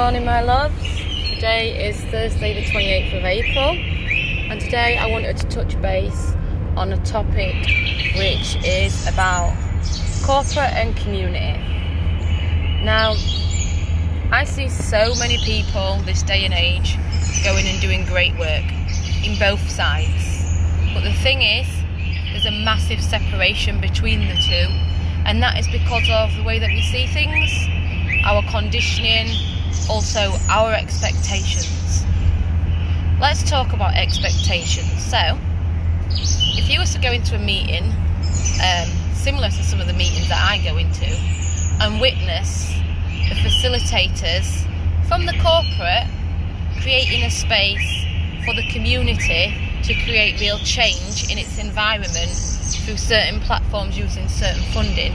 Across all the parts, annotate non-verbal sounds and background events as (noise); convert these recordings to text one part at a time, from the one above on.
morning, my loves. Today is Thursday, the 28th of April, and today I wanted to touch base on a topic which is about corporate and community. Now, I see so many people this day and age going and doing great work in both sides, but the thing is, there's a massive separation between the two, and that is because of the way that we see things, our conditioning also our expectations. Let's talk about expectations. So, if you was to go into a meeting, um, similar to some of the meetings that I go into, and witness the facilitators from the corporate creating a space for the community to create real change in its environment through certain platforms using certain funding,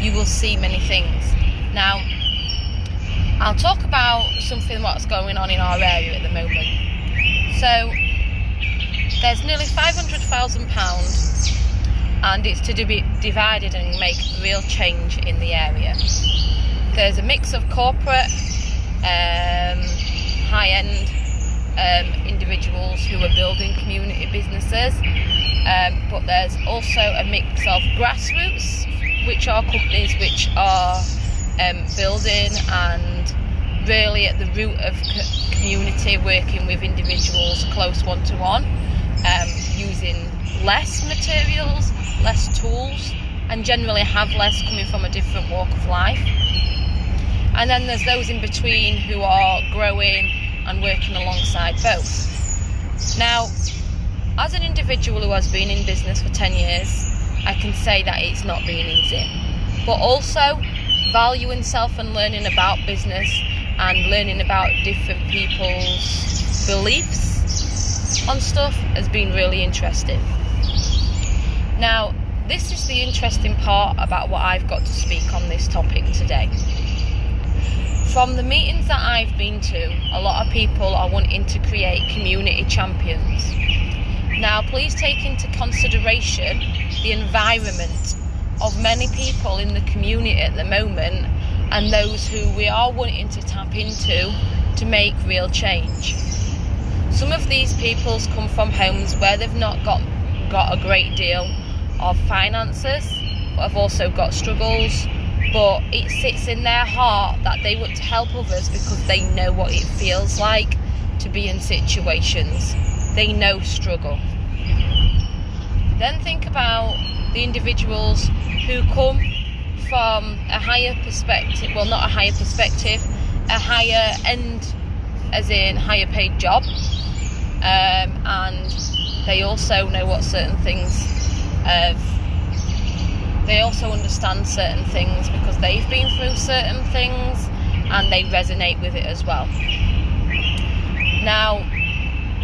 you will see many things. Now, I'll talk about something what's going on in our area at the moment. So there's nearly £500,000 and it's to be divided and make real change in the area. There's a mix of corporate, um, high end um, individuals who are building community businesses, um, but there's also a mix of grassroots, which are companies which are um, building and really at the root of community, working with individuals close one to one, using less materials, less tools, and generally have less coming from a different walk of life. And then there's those in between who are growing and working alongside both. Now, as an individual who has been in business for 10 years, I can say that it's not been easy. But also, valuing self and learning about business and learning about different people's beliefs on stuff has been really interesting. Now, this is the interesting part about what I've got to speak on this topic today. From the meetings that I've been to, a lot of people are wanting to create community champions. Now, please take into consideration the environment of many people in the community at the moment and those who we are wanting to tap into to make real change. Some of these peoples come from homes where they've not got got a great deal of finances, but have also got struggles. But it sits in their heart that they want to help others because they know what it feels like to be in situations. They know struggle. Then think about the individuals who come from a higher perspective, well, not a higher perspective, a higher end, as in higher paid job, um, and they also know what certain things. They also understand certain things because they've been through certain things and they resonate with it as well. Now,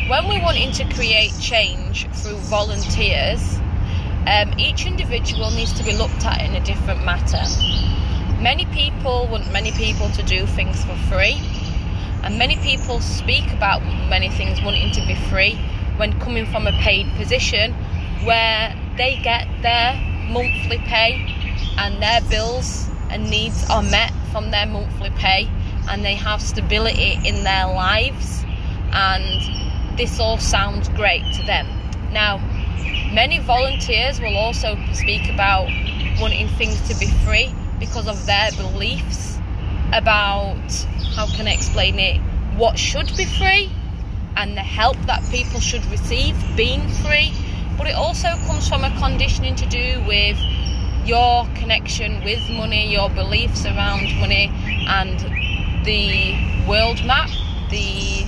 when we're wanting to create change through volunteers, um, each individual needs to be looked at in a different matter. Many people want many people to do things for free, and many people speak about many things wanting to be free when coming from a paid position where they get their monthly pay and their bills and needs are met from their monthly pay and they have stability in their lives and this all sounds great to them. Now, Many volunteers will also speak about wanting things to be free because of their beliefs about how can I explain it what should be free and the help that people should receive being free. But it also comes from a conditioning to do with your connection with money your beliefs around money and the world map the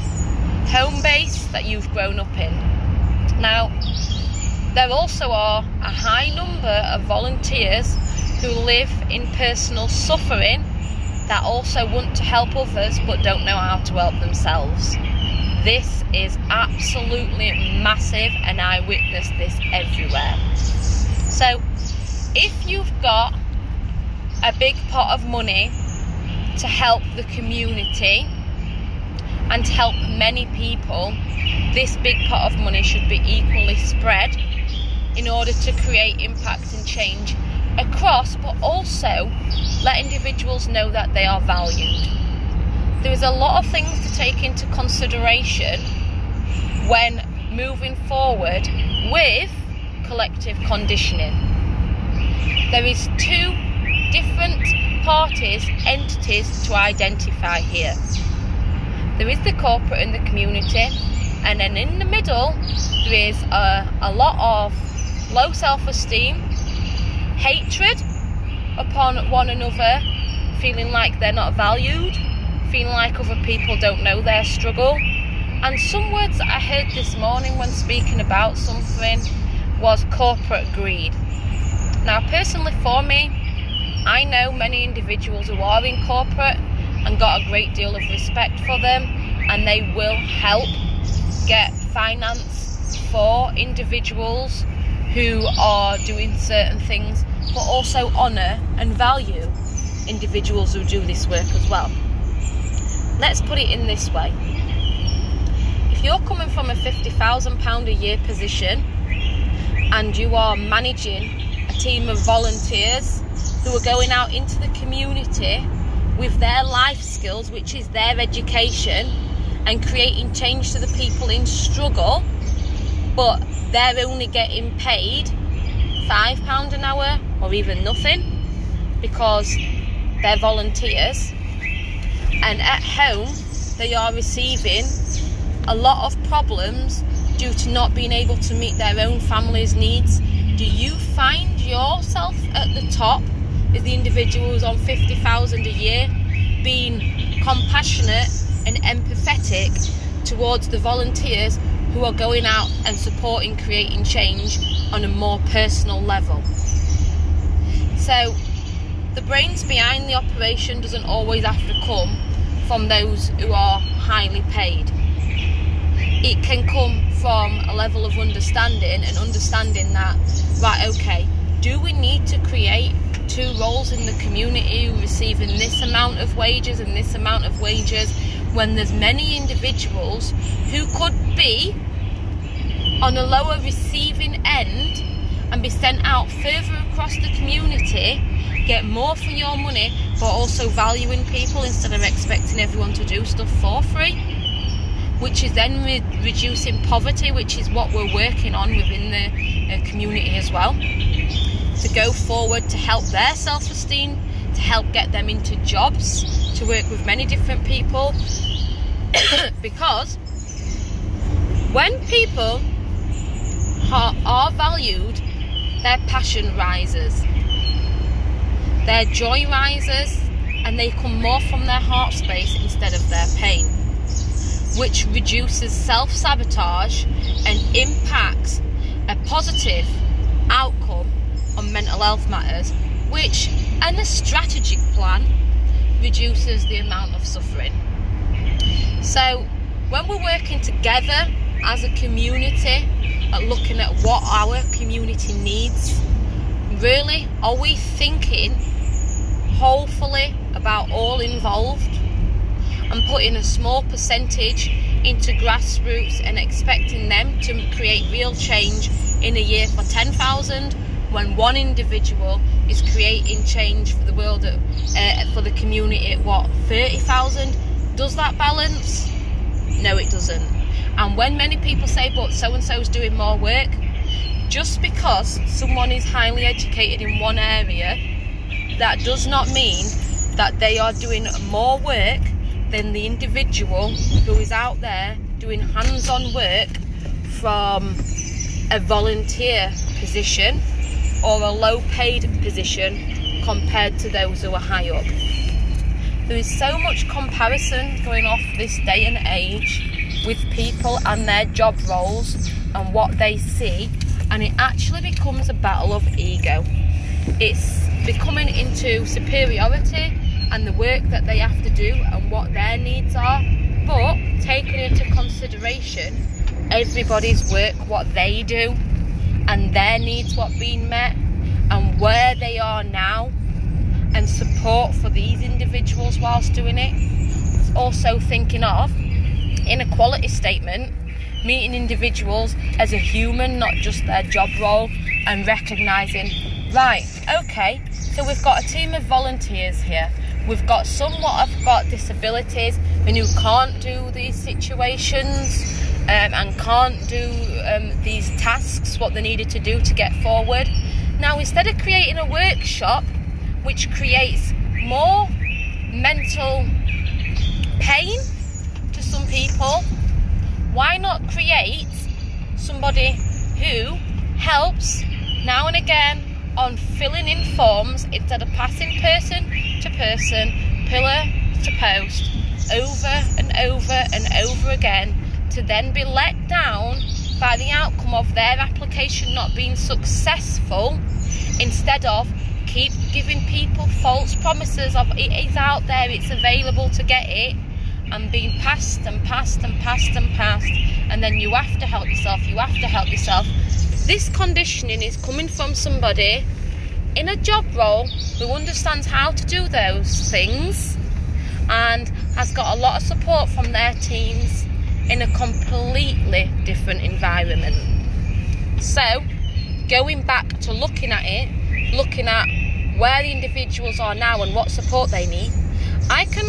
home base that you've grown up in. Now there also are a high number of volunteers who live in personal suffering that also want to help others but don't know how to help themselves. This is absolutely massive, and I witness this everywhere. So, if you've got a big pot of money to help the community and help many people, this big pot of money should be equally spread in order to create impact and change across, but also let individuals know that they are valued. there is a lot of things to take into consideration when moving forward with collective conditioning. There is two different parties, entities to identify here. There is the corporate and the community, and then in the middle there is a, a lot of low self-esteem, hatred upon one another, feeling like they're not valued, feeling like other people don't know their struggle. And some words that I heard this morning when speaking about something was corporate greed. Now, personally, for me, I know many individuals who are in corporate and got a great deal of respect for them, and they will help get finance for individuals who are doing certain things, but also honour and value individuals who do this work as well. Let's put it in this way. If you're coming from a £50,000 a year position and you are managing a team of volunteers who are going out into the community with their life skills, which is their education, and creating change to the people in struggle, but they're only getting paid £5 an hour or even nothing because they're volunteers and at home they are receiving a lot of problems due to not being able to meet their own family's needs. Do you find yourself at the top as the individual who's on 50,000 a year being compassionate and empathetic towards the volunteers who are going out and supporting creating change on a more personal level? So the brains behind the operation doesn't always have to come from those who are highly paid. It can come from a level of understanding and understanding that, right, okay, do we need to create two roles in the community receiving this amount of wages and this amount of wages when there's many individuals who could be on a lower receiving end and be sent out further across the community get more for your money, but also valuing people instead of expecting everyone to do stuff for free. Which is then re- reducing poverty, which is what we're working on within the uh, community as well. To go forward to help their self esteem, to help get them into jobs, to work with many different people. (coughs) because when people are, are valued, their passion rises their joy rises and they come more from their heart space instead of their pain, which reduces self sabotage and impacts a positive outcome on mental health matters, which, in a strategic plan, reduces the amount of suffering. So, when we're working together as a community at looking at what our community needs, really, are we thinking hopefully about all involved and putting a small percentage into grassroots and expecting them to create real change in a year for 10,000 when one individual is creating change for the world uh, for the community at what 30,000 does that balance? No it doesn't. And when many people say but so and so is doing more work just because someone is highly educated in one area that does not mean that they are doing more work than the individual who is out there doing hands on work from a volunteer position or a low paid position compared to those who are high up. There is so much comparison going off this day and age with people and their job roles and what they see, and it actually becomes a battle of ego. It's becoming into superiority and the work that they have to do and what their needs are, but taking into consideration everybody's work, what they do, and their needs, what being met, and where they are now, and support for these individuals whilst doing it. Also thinking of inequality statement, meeting individuals as a human, not just their job role, and recognizing, right, okay, so we've got a team of volunteers here. We've got some what have got disabilities and who can't do these situations um, and can't do um, these tasks, what they needed to do to get forward. Now, instead of creating a workshop which creates more mental pain to some people, why not create somebody who helps now and again on filling in forms instead of passing person to person, pillar to post, over and over and over again to then be let down by the outcome of their application not being successful instead of keep giving people false promises of it is out there, it's available to get it, and being passed and passed and passed and passed, and then you have to help yourself, you have to help yourself. This conditioning is coming from somebody in a job role who understands how to do those things and has got a lot of support from their teams in a completely different environment. So, going back to looking at it, looking at where the individuals are now and what support they need, I can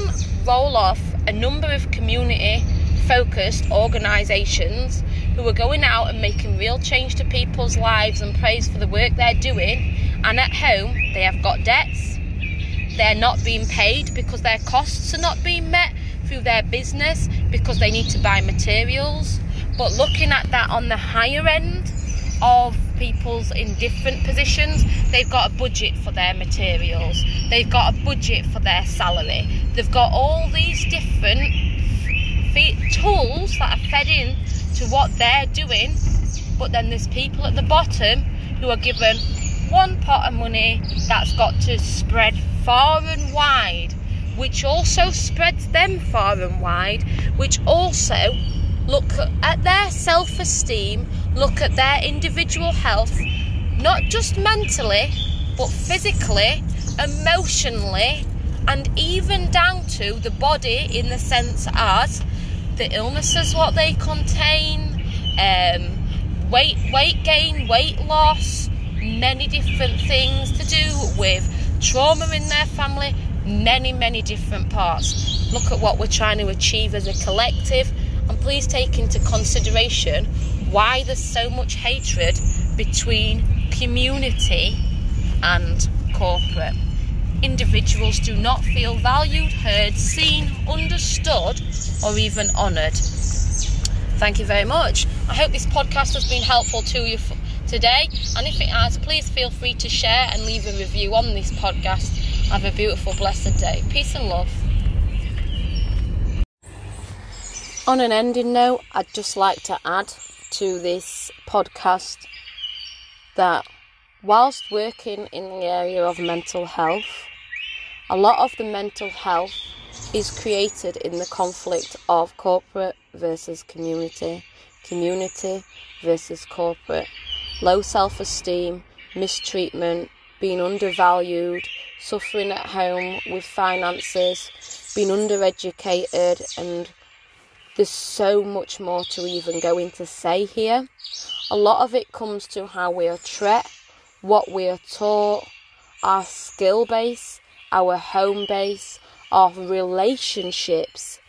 roll off a number of community focused organisations who are going out and making real change to people's lives and praise for the work they're doing. And at home, they have got debts, they're not being paid because their costs are not being met through their business because they need to buy materials. But looking at that on the higher end of people's in different positions, they've got a budget for their materials, they've got a budget for their salary, they've got all these different tools that are fed in to what they're doing. But then there's people at the bottom who are given one pot of money that's got to spread far and wide, which also spreads them far and wide, which also look at their self esteem, look at their individual health, not just mentally, but physically, emotionally, and even down to the body in the sense as the illnesses what they contain, um, weight weight gain, weight loss, many different things to do with trauma in their family, many, many different parts. Look at what we're trying to achieve as a collective, and please take into consideration why there's so much hatred between community and corporate. Individuals do not feel valued, heard, seen, understood, or even honoured. Thank you very much. I hope this podcast has been helpful to you today. And if it has, please feel free to share and leave a review on this podcast. Have a beautiful, blessed day. Peace and love. On an ending note, I'd just like to add to this podcast that whilst working in the area of mental health, a lot of the mental health is created in the conflict of corporate versus community, community versus corporate low self esteem, mistreatment, being undervalued, suffering at home with finances, being undereducated, and there's so much more to even go into say here. A lot of it comes to how we are taught, what we are taught, our skill base, our home base, our relationships,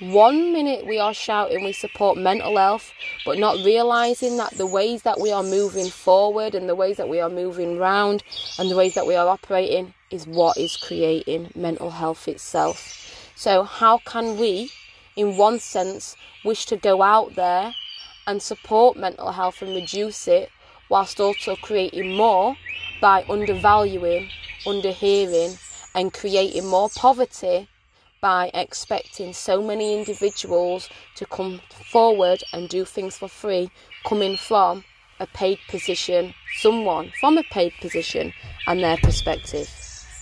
one minute we are shouting we support mental health, but not realizing that the ways that we are moving forward and the ways that we are moving round and the ways that we are operating is what is creating mental health itself. So, how can we, in one sense, wish to go out there and support mental health and reduce it whilst also creating more by undervaluing, underhearing, and creating more poverty? by expecting so many individuals to come forward and do things for free coming from a paid position, someone from a paid position and their perspective.